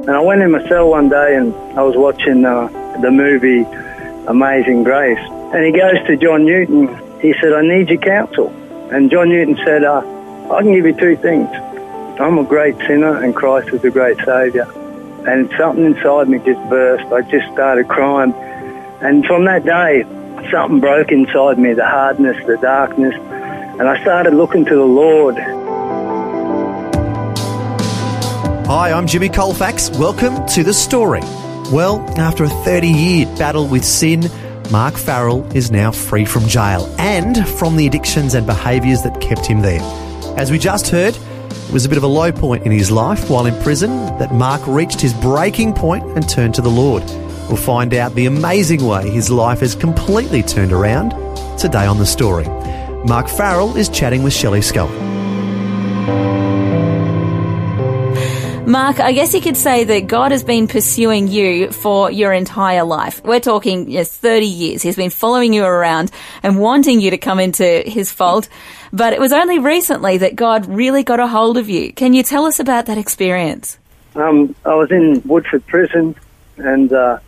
And I went in my cell one day and I was watching uh, the movie Amazing Grace. And he goes to John Newton. He said, I need your counsel. And John Newton said, uh, I can give you two things. I'm a great sinner and Christ is a great Saviour. And something inside me just burst. I just started crying. And from that day, something broke inside me, the hardness, the darkness. And I started looking to the Lord. Hi, I'm Jimmy Colfax. Welcome to The Story. Well, after a 30 year battle with sin, Mark Farrell is now free from jail and from the addictions and behaviours that kept him there. As we just heard, it was a bit of a low point in his life while in prison that Mark reached his breaking point and turned to the Lord. We'll find out the amazing way his life has completely turned around today on The Story. Mark Farrell is chatting with Shelley Scully. Mark, I guess you could say that God has been pursuing you for your entire life. We're talking yes, 30 years. He's been following you around and wanting you to come into his fold. But it was only recently that God really got a hold of you. Can you tell us about that experience? Um, I was in Woodford Prison and, uh,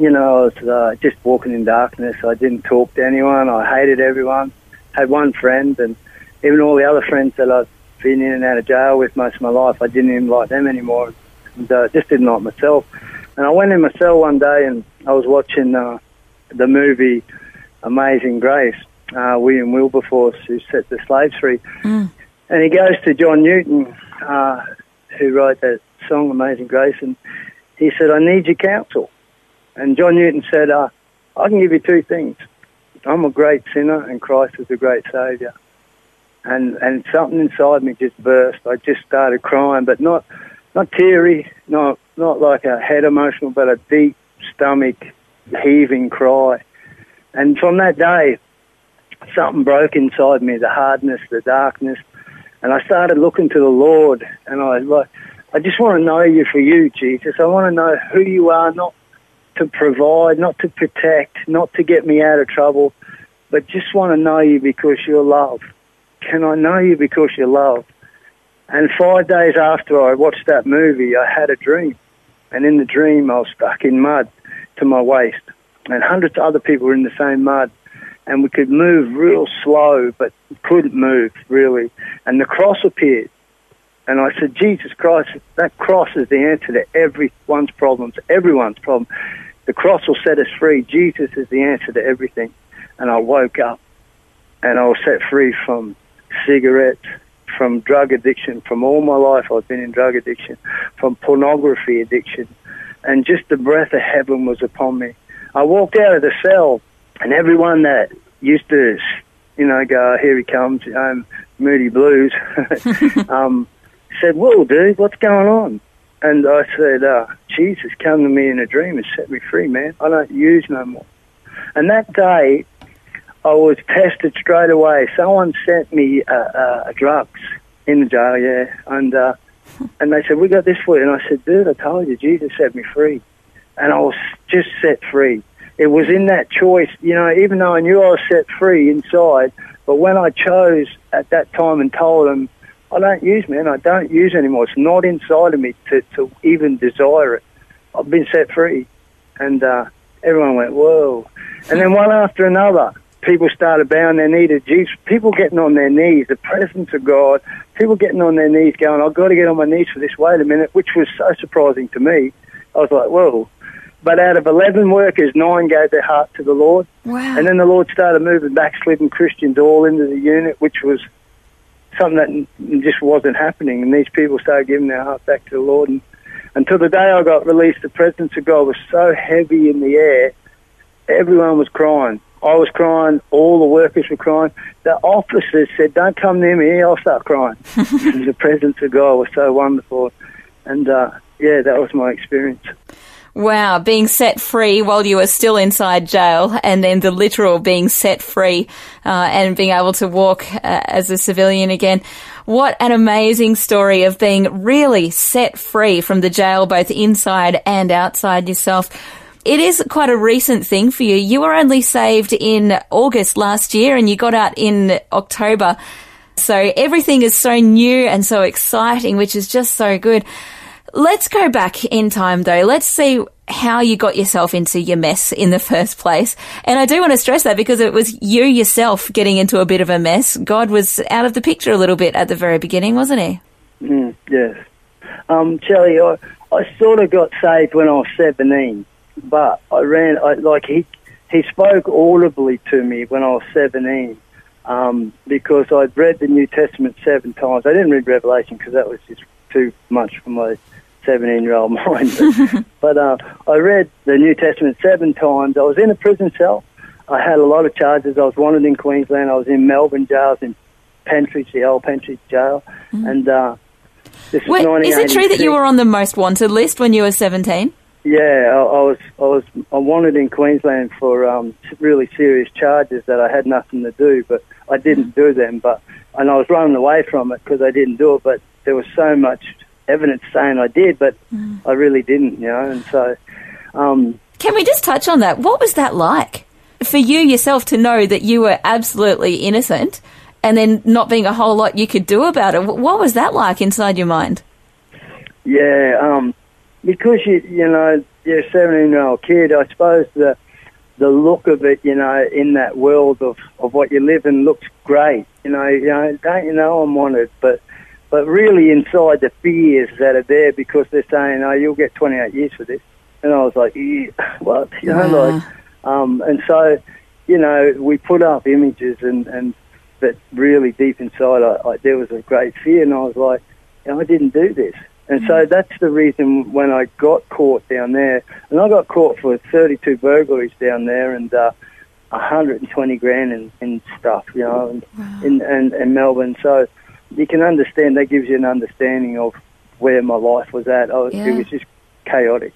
you know, I was uh, just walking in darkness. I didn't talk to anyone. I hated everyone. Had one friend and even all the other friends that I'd been in and out of jail with most of my life. I didn't even like them anymore, and uh, just didn't like myself. And I went in my cell one day and I was watching uh, the movie Amazing Grace, uh, William Wilberforce, who set the slaves free. Mm. And he goes to John Newton, uh, who wrote that song Amazing Grace, and he said, I need your counsel. And John Newton said, uh, I can give you two things. I'm a great sinner and Christ is a great Saviour and and something inside me just burst. I just started crying, but not not teary, not not like a head emotional, but a deep stomach heaving cry. And from that day, something broke inside me, the hardness, the darkness, and I started looking to the Lord, and I like. I just want to know you for you, Jesus. I want to know who you are, not to provide, not to protect, not to get me out of trouble, but just want to know you because you're love. Can I know you because you love? And five days after I watched that movie, I had a dream. And in the dream, I was stuck in mud to my waist. And hundreds of other people were in the same mud. And we could move real slow, but couldn't move really. And the cross appeared. And I said, Jesus Christ, that cross is the answer to everyone's problems, everyone's problem. The cross will set us free. Jesus is the answer to everything. And I woke up and I was set free from cigarettes, from drug addiction. From all my life, I've been in drug addiction, from pornography addiction, and just the breath of heaven was upon me. I walked out of the cell, and everyone that used to, you know, go, here he comes, um, Moody Blues, um, said, whoa, dude, what's going on? And I said, uh, Jesus come to me in a dream and set me free, man. I don't use no more. And that day, I was tested straight away. Someone sent me uh, uh, drugs in the jail, yeah, and uh, and they said we got this for you, and I said, dude, I told you, Jesus set me free, and I was just set free. It was in that choice, you know, even though I knew I was set free inside, but when I chose at that time and told them, I don't use, man, I don't use anymore. It's not inside of me to, to even desire it. I've been set free. And uh, everyone went, whoa. And then one after another, people started bowing their knee to Jesus. People getting on their knees, the presence of God. People getting on their knees, going, "I've got to get on my knees for this." Wait a minute, which was so surprising to me. I was like, "Whoa!" But out of eleven workers, nine gave their heart to the Lord. Wow! And then the Lord started moving backslidden Christians all into the unit, which was something that just wasn't happening. And these people started giving their heart back to the Lord. And until the day I got released, the presence of God was so heavy in the air, everyone was crying I was crying. All the workers were crying. The officers said, "Don't come near me. I'll start crying." the presence of God was so wonderful, and uh, yeah, that was my experience. Wow, being set free while you were still inside jail, and then the literal being set free uh, and being able to walk uh, as a civilian again. What an amazing story of being really set free from the jail, both inside and outside yourself. It is quite a recent thing for you. You were only saved in August last year and you got out in October. So everything is so new and so exciting, which is just so good. Let's go back in time though. Let's see how you got yourself into your mess in the first place. And I do want to stress that because it was you yourself getting into a bit of a mess. God was out of the picture a little bit at the very beginning, wasn't he? Mm, yes. Um, I, I sort of got saved when I was 17, but I ran, I, like, he, he spoke audibly to me when I was 17 um, because I'd read the New Testament seven times. I didn't read Revelation because that was just too much for my 17 year old mind. But, but uh, I read the New Testament seven times. I was in a prison cell. I had a lot of charges. I was wanted in Queensland. I was in Melbourne jail. I was in Pentridge, the old Pentridge jail. Mm. And uh, this Wait, is it true that you were on the most wanted list when you were 17? Yeah, I, I was. I was. I wanted in Queensland for um, really serious charges that I had nothing to do, but I didn't do them. But and I was running away from it because I didn't do it. But there was so much evidence saying I did, but mm. I really didn't, you know. And so, um, can we just touch on that? What was that like for you yourself to know that you were absolutely innocent, and then not being a whole lot you could do about it? What was that like inside your mind? Yeah, um, because you you know you're a 17 year old kid. I suppose the the look of it, you know, in that world of, of what you live in looks great. You know, you know, don't you know I'm wanted, but but really inside the fears that are there because they're saying, "Oh, you'll get 28 years for this," and I was like, "What?" You know, like, um, and so, you know, we put up images, and and but really deep inside, I, I, there was a great fear, and I was like, I didn't do this. And so mm. that's the reason when I got caught down there, and I got caught for 32 burglaries down there and uh, 120 grand in, in stuff, you know, and, wow. in, in Melbourne. So you can understand, that gives you an understanding of where my life was at. Was, yeah. It was just chaotic.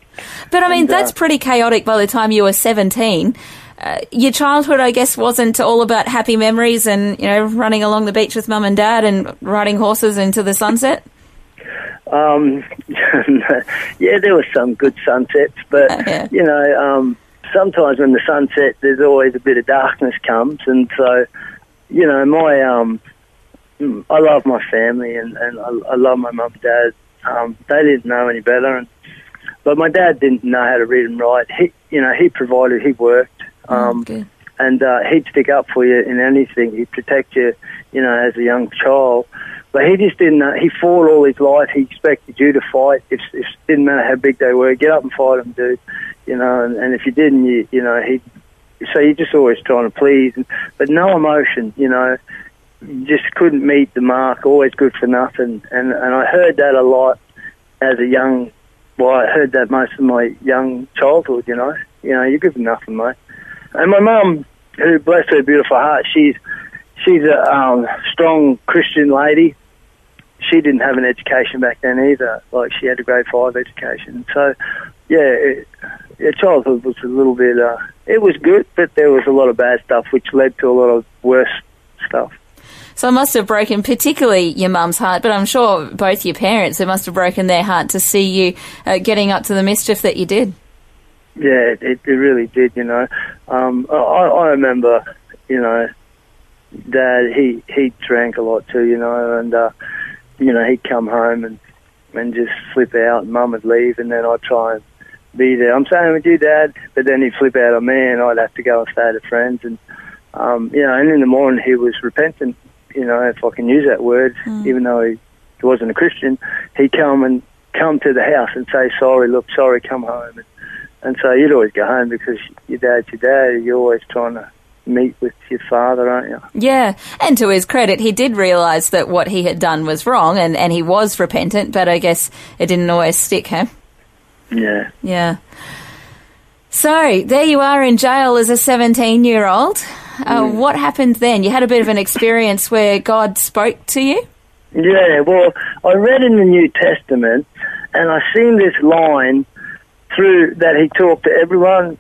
But I mean, and, that's uh, pretty chaotic by the time you were 17. Uh, your childhood, I guess, wasn't all about happy memories and, you know, running along the beach with mum and dad and riding horses into the sunset? Um, yeah, there were some good sunsets, but oh, yeah. you know, um, sometimes when the sunset, there's always a bit of darkness comes, and so you know, my um, I love my family and and I, I love my mum and dad. Um, they didn't know any better, and but my dad didn't know how to read and write. He, you know, he provided, he worked, oh, um, oh, and uh, he'd stick up for you in anything. He'd protect you, you know, as a young child. But he just didn't. Uh, he fought all his life. He expected you to fight. It, didn't matter how big they were. Get up and fight them, dude. You know, and, and if you didn't, you you know he. So you're just always trying to please, and, but no emotion. You know, you just couldn't meet the mark. Always good for nothing. And and I heard that a lot as a young. Well, I heard that most of my young childhood. You know, you know, you're good for nothing, mate. And my mum, who bless her beautiful heart, she's she's a um, strong Christian lady she didn't have an education back then either. Like she had a grade five education. So, yeah, it, her childhood was a little bit. Uh, it was good, but there was a lot of bad stuff, which led to a lot of worse stuff. So it must have broken, particularly your mum's heart, but I'm sure both your parents, it must have broken their heart to see you uh, getting up to the mischief that you did. Yeah, it, it really did. You know, um, I, I remember, you know, Dad he he drank a lot too. You know, and uh, you know, he'd come home and and just flip out, and Mum would leave, and then I'd try and be there. I'm staying with you, Dad, but then he'd flip out on me, and I'd have to go and stay at a friends, and um, you know, and in the morning he was repentant, you know, if I can use that word, mm. even though he, he wasn't a Christian, he'd come and come to the house and say sorry, look, sorry, come home, and, and so you'd always go home because your dad's your dad. You're always trying to meet with your father, aren't you? Yeah, and to his credit, he did realise that what he had done was wrong, and, and he was repentant. But I guess it didn't always stick, huh? Yeah. Yeah. So there you are in jail as a seventeen-year-old. Uh, mm. What happened then? You had a bit of an experience where God spoke to you. Yeah. Well, I read in the New Testament and I seen this line through that he talked to everyone,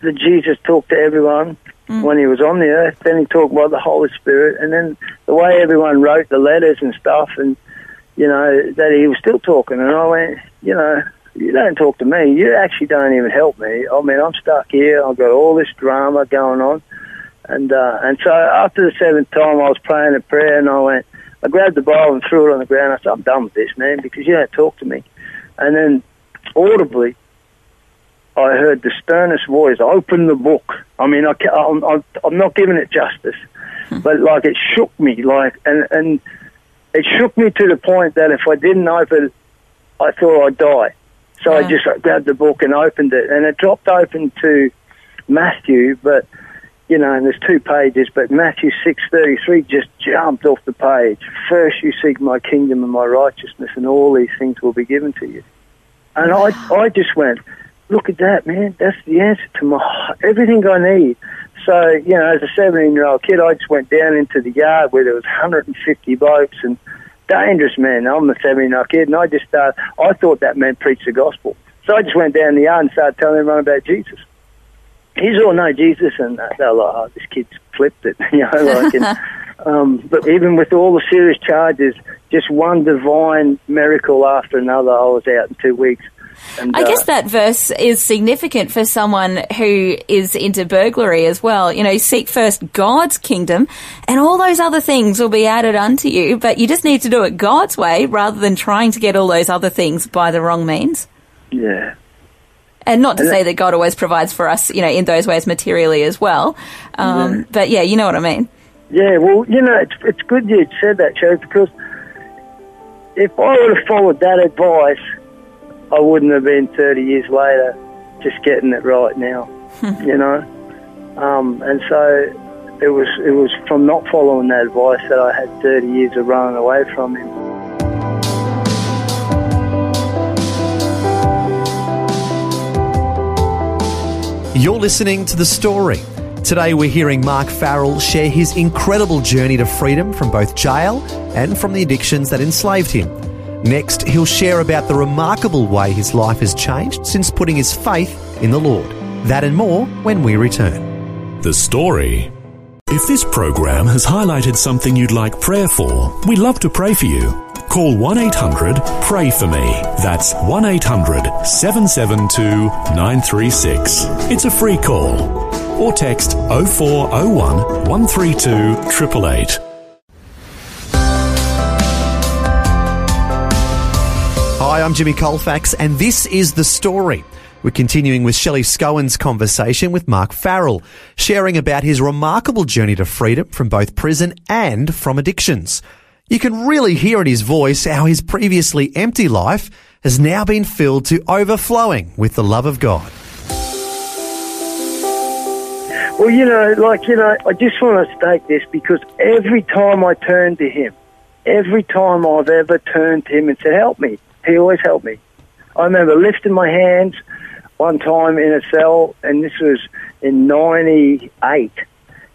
that Jesus talked to everyone when he was on the earth. Then he talked about the Holy Spirit, and then the way everyone wrote the letters and stuff, and you know that he was still talking. And I went, you know, you don't talk to me. You actually don't even help me. I mean, I'm stuck here. I've got all this drama going on, and uh, and so after the seventh time, I was praying a prayer, and I went. I grabbed the Bible and threw it on the ground. I said, I'm done with this, man, because you don't talk to me. And then audibly, I heard the sternest voice, open the book. I mean, I, I'm, I'm, not giving it justice, hmm. but like it shook me, like, and, and it shook me to the point that if I didn't open it, I thought I'd die. So I Yeah. just grabbed the book and opened it, and it dropped open to Matthew, but you know, and there's two pages, but Matthew six thirty three just jumped off the page. First, you seek my kingdom and my righteousness, and all these things will be given to you. And I, I just went, look at that, man. That's the answer to my everything I need. So, you know, as a 17 year old kid, I just went down into the yard where there was 150 blokes and dangerous men. I'm a 17 year old kid, and I just started, I thought that man preached the gospel. So I just went down the yard and started telling everyone about Jesus. He's all know Jesus, and uh, they're like, oh, this kid's flipped it, you know, like, and, um, but even with all the serious charges, just one divine miracle after another, I was out in two weeks. And, I uh, guess that verse is significant for someone who is into burglary as well. You know, seek first God's kingdom and all those other things will be added unto you, but you just need to do it God's way rather than trying to get all those other things by the wrong means. yeah. And not to And say that God always provides for us, you know, in those ways materially as well. Um, But yeah, you know what I mean. Yeah, well, you know, it's, it's good you said that, Joe, because if I would have followed that advice, I wouldn't have been 30 years later just getting it right now, you know? Um, and so it was, it was from not following that advice that I had 30 years of running away from him. You're listening to The Story. Today we're hearing Mark Farrell share his incredible journey to freedom from both jail and from the addictions that enslaved him. Next, he'll share about the remarkable way his life has changed since putting his faith in the Lord. That and more when we return. The story. If this program has highlighted something you'd like prayer for, we'd love to pray for you. Call 1 800 Pray For Me. That's 1 800 772 936. It's a free call. Or text 0401 132 888. I'm Jimmy Colfax, and this is The Story. We're continuing with Shelley Scowen's conversation with Mark Farrell, sharing about his remarkable journey to freedom from both prison and from addictions. You can really hear in his voice how his previously empty life has now been filled to overflowing with the love of God. Well, you know, like, you know, I just want to state this because every time I turn to him, every time I've ever turned to him and said, help me, he always helped me. I remember lifting my hands one time in a cell, and this was in 98.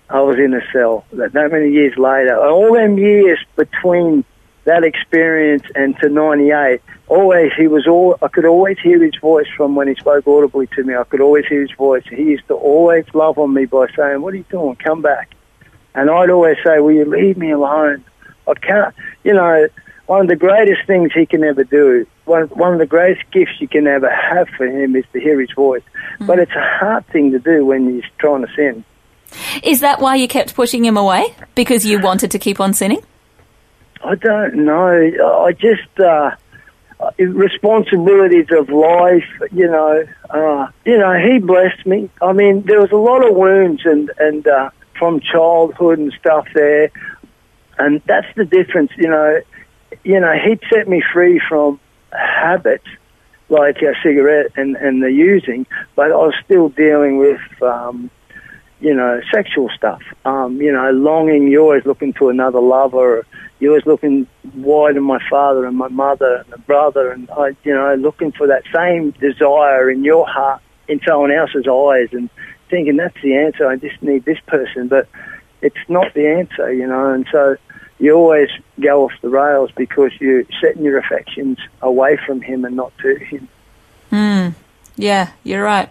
I was in a cell that, that many years later. All them years between that experience and to 98, always he was all, I could always hear his voice from when he spoke audibly to me. I could always hear his voice. He used to always love on me by saying, what are you doing? Come back. And I'd always say, will you leave me alone? I can't, you know, one of the greatest things he can ever do, one, one of the greatest gifts you can ever have for him is to hear his voice. But it's a hard thing to do when he's trying to sin. Is that why you kept pushing him away? Because you wanted to keep on sinning? I don't know. I just uh, responsibilities of life. You know, uh, you know. He blessed me. I mean, there was a lot of wounds and and uh, from childhood and stuff there, and that's the difference. You know, you know. He'd set me free from habits like a cigarette and and the using, but I was still dealing with. Um, you know, sexual stuff. Um, you know, longing. You're always looking to another lover. You're always looking wide in my father and my mother and a brother, and I, you know, looking for that same desire in your heart in someone else's eyes, and thinking that's the answer. I just need this person, but it's not the answer, you know. And so, you always go off the rails because you're setting your affections away from Him and not to Him. Mm, yeah, you're right.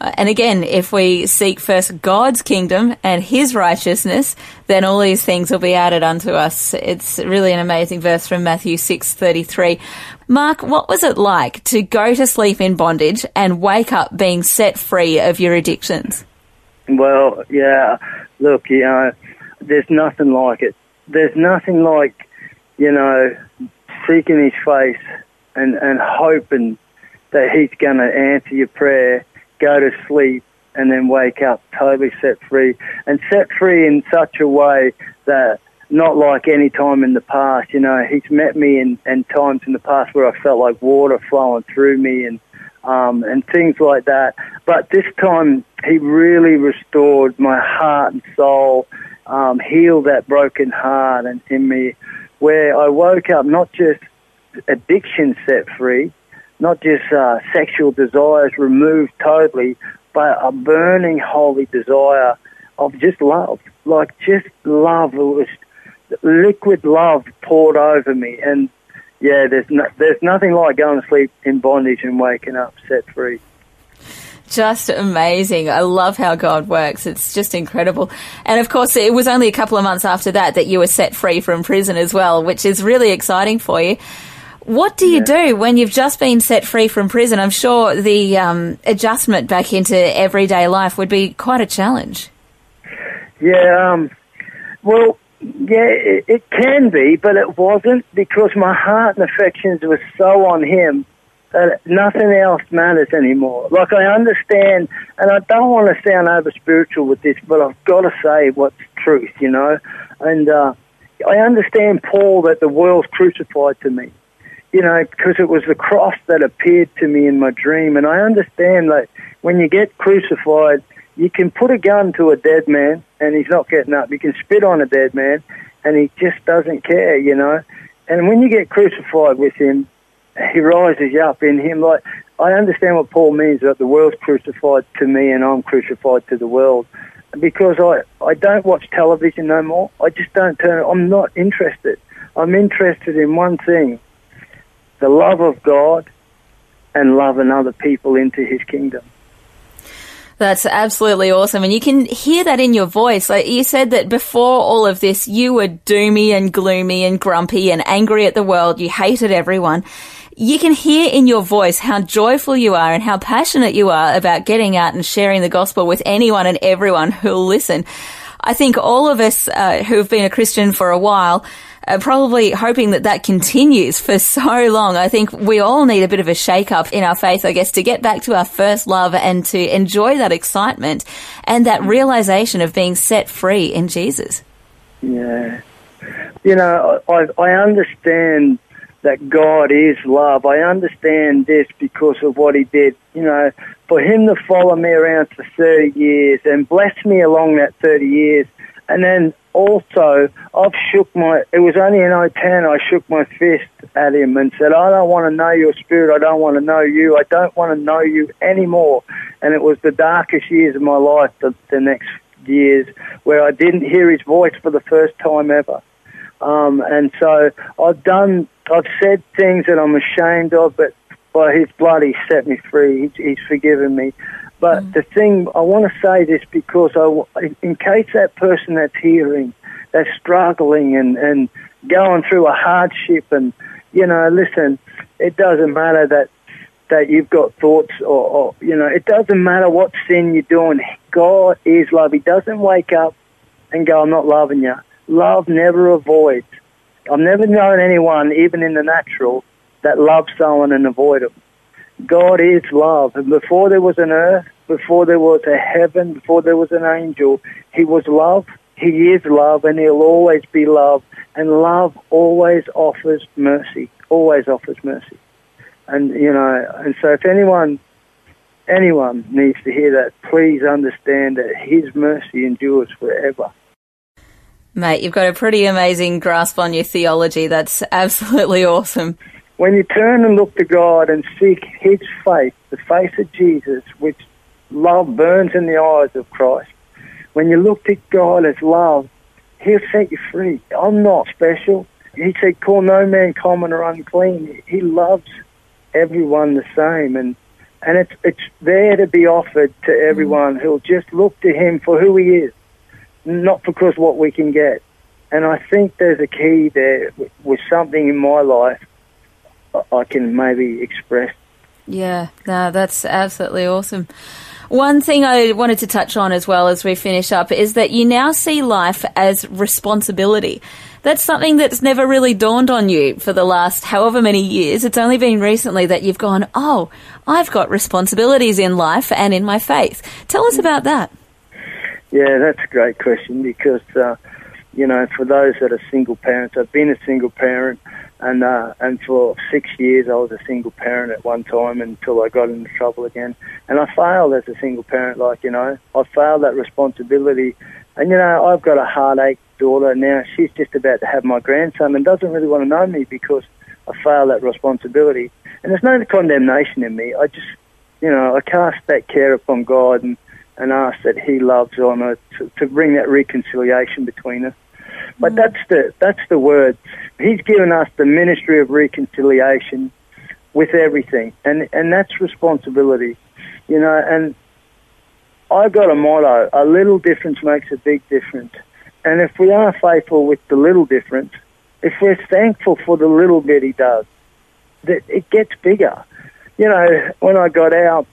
Uh, and again, if we seek first God's kingdom and His righteousness, then all these things will be added unto us. It's really an amazing verse from Matthew six thirty three. Mark, what was it like to go to sleep in bondage and wake up being set free of your addictions? Well, yeah. Look, you know, there's nothing like it. There's nothing like, you know, seeking His face and and hoping that He's going to answer your prayer go to sleep, and then wake up totally set free. And set free in such a way that not like any time in the past. You know, he's met me in, in times in the past where I felt like water flowing through me and um, and things like that. But this time, he really restored my heart and soul, um, healed that broken heart and in me, where I woke up not just addiction set free, not just uh, sexual desires removed totally, but a burning holy desire of just love, like just love. It was liquid love poured over me, and yeah, there's no, there's nothing like going to sleep in bondage and waking up set free. Just amazing. I love how God works. It's just incredible. And of course, it was only a couple of months after that that you were set free from prison as well, which is really exciting for you. What do you yeah. do when you've just been set free from prison? I'm sure the um, adjustment back into everyday life would be quite a challenge. Yeah, um, well, yeah, it, it, can be, but it wasn't because my heart and affections were so on him that nothing else matters anymore. Like I understand, and I don't want to sound over spiritual with this, but I've got to say what's truth, you know. And uh, I understand, Paul, that the world's crucified to me you know, because it was the cross that appeared to me in my dream. And I understand that when you get crucified, you can put a gun to a dead man and he's not getting up. You can spit on a dead man and he just doesn't care, you know. And when you get crucified with him, he rises up in him. Like, I understand what Paul means that the world's crucified to me and I'm crucified to the world. Because I, I don't watch television no more. I just don't turn, I'm not interested. I'm interested in one thing the love of God and loving other people into his kingdom. That's absolutely awesome. And you can hear that in your voice. Like you said that before all of this, you were doomy and gloomy and grumpy and angry at the world. You hated everyone. You can hear in your voice how joyful you are and how passionate you are about getting out and sharing the gospel with anyone and everyone who'll listen. I think all of us uh, who've been a Christian for a while are probably hoping that that continues for so long. I think we all need a bit of a shake up in our faith, I guess, to get back to our first love and to enjoy that excitement and that realization of being set free in Jesus. Yeah. You know, I, I understand that God is love. I understand this because of what He did. You know, for Him to follow me around for 30 years and bless me along that 30 years and then also, I've shook my, it was only in 010 I shook my fist at him and said, I don't want to know your spirit. I don't want to know you. I don't want to know you anymore. And it was the darkest years of my life, the, the next years, where I didn't hear his voice for the first time ever. Um, and so I've done, I've said things that I'm ashamed of, but by his blood, he set me free. He's, he's forgiven me. But mm. the thing, I want to say this because I, in case that person that's hearing, that's struggling and, and going through a hardship and, you know, listen, it doesn't matter that, that you've got thoughts or, or, you know, it doesn't matter what sin you're doing. God is love. He doesn't wake up and go, I'm not loving you. Love never avoids. I've never known anyone, even in the natural, that loves someone and avoid them. God is love. And before there was an earth, before there was a heaven, before there was an angel, He was love. He is love, and He'll always be love. And love always offers mercy, always offers mercy. And, you know, and so if anyone, anyone needs to hear that, please understand that His mercy endures forever. Mate, you've got a pretty amazing grasp on your theology. That's absolutely awesome. When you turn and look to God and seek His face, the face of Jesus, which love burns in the eyes of Christ, when you look to God as love, He'll set you free. I'm not special. He said, call no man common or unclean. He loves everyone the same. And, and it's, it's there to be offered to everyone who'll just look to him for who he is, not because what we can get. And I think there's a key there with something in my life I can maybe express. Yeah, no, that's absolutely awesome. One thing I wanted to touch on as well as we finish up is that you now see life as responsibility. That's something that's never really dawned on you for the last however many years. It's only been recently that you've gone, oh, I've got responsibilities in life and in my faith. Tell us mm. about that. Yeah, that's a great question because, uh, you know, for those that are single parents, I've been a single parent and uh, and for six years I was a single parent at one time until I got into trouble again. And I failed as a single parent, like you know, I failed that responsibility. And you know, I've got a heartache daughter now. She's just about to have my grandson and doesn't really want to know me because I failed that responsibility. And there's no condemnation in me. I just, you know, I cast that care upon God and and ask that He loves on her to, to bring that reconciliation between us. But mm. that's the that's the word. He's given us the ministry of reconciliation with everything, and and that's responsibility, you know. And I've got a motto: a little difference makes a big difference. And if we are faithful with the little difference, if we're thankful for the little bit He does, that it gets bigger. You know, when I got out,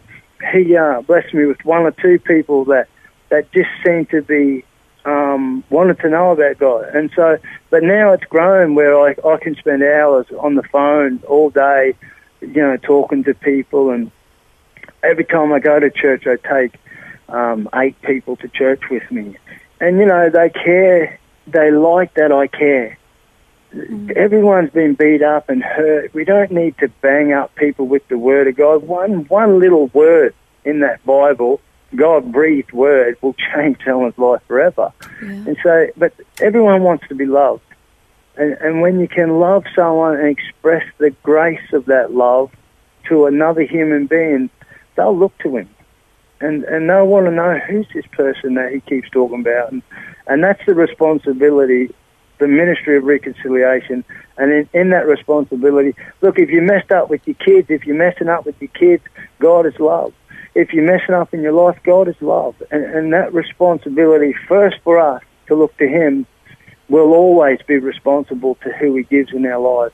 He uh, blessed me with one or two people that that just seemed to be um, wanted to know about God. And so, but now it's grown where I, I can spend hours on the phone all day, you know, talking to people. And every time I go to church, I take um, eight people to church with me. And, you know, they care, they like that I care. Mm-hmm. Everyone's been beat up and hurt. We don't need to bang up people with the word of God. One, one little word in that Bible God breathed word will change someone's life forever. Yeah. And so, but everyone wants to be loved. And, and when you can love someone and express the grace of that love to another human being, they'll look to him. And, and they'll want to know who's this person that he keeps talking about. And, and that's the responsibility, the ministry of reconciliation. And in, in that responsibility, look, if you messed up with your kids, if you're messing up with your kids, God is love if you're messing up in your life, God is love. And, and that responsibility, first for us to look to Him, will always be responsible to who He gives in our lives.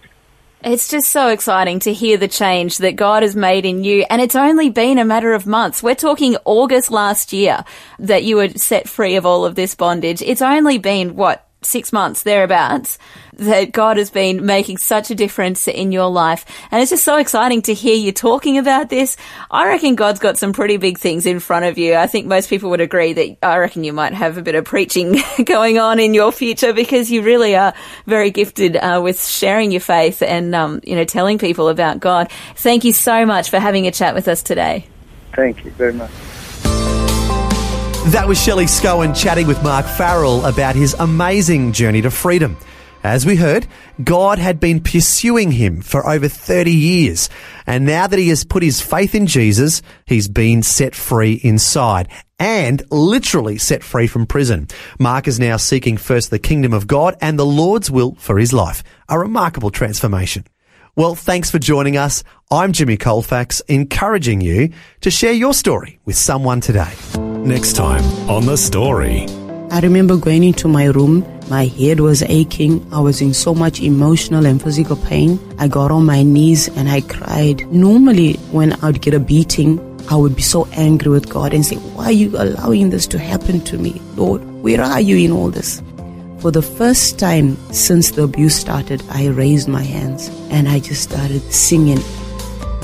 It's just so exciting to hear the change that God has made in you. And it's only been a matter of months. We're talking August last year that you were set free of all of this bondage. It's only been, what, six months thereabouts that God has been making such a difference in your life. And it's just so exciting to hear you talking about this. I reckon God's got some pretty big things in front of you. I think most people would agree that I reckon you might have a bit of preaching going on in your future because you really are very gifted uh, with sharing your faith and, um, you know, telling people about God. Thank you so much for having a chat with us today. Thank you very much. That was Shelley Scowen chatting with Mark Farrell about his amazing journey to freedom. As we heard, God had been pursuing him for over 30 years. And now that he has put his faith in Jesus, he's been set free inside and literally set free from prison. Mark is now seeking first the kingdom of God and the Lord's will for his life. A remarkable transformation. Well, thanks for joining us. I'm Jimmy Colfax, encouraging you to share your story with someone today. Next time on The Story. I remember going into my room. My head was aching. I was in so much emotional and physical pain. I got on my knees and I cried. Normally, when I would get a beating, I would be so angry with God and say, Why are you allowing this to happen to me? Lord, where are you in all this? For the first time since the abuse started, I raised my hands and I just started singing.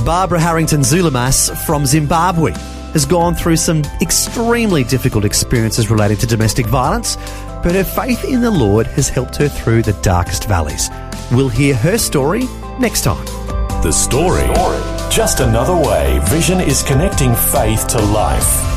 Barbara Harrington Zulamas from Zimbabwe has gone through some extremely difficult experiences related to domestic violence, but her faith in the Lord has helped her through the darkest valleys. We'll hear her story next time. The story. Just another way Vision is connecting faith to life.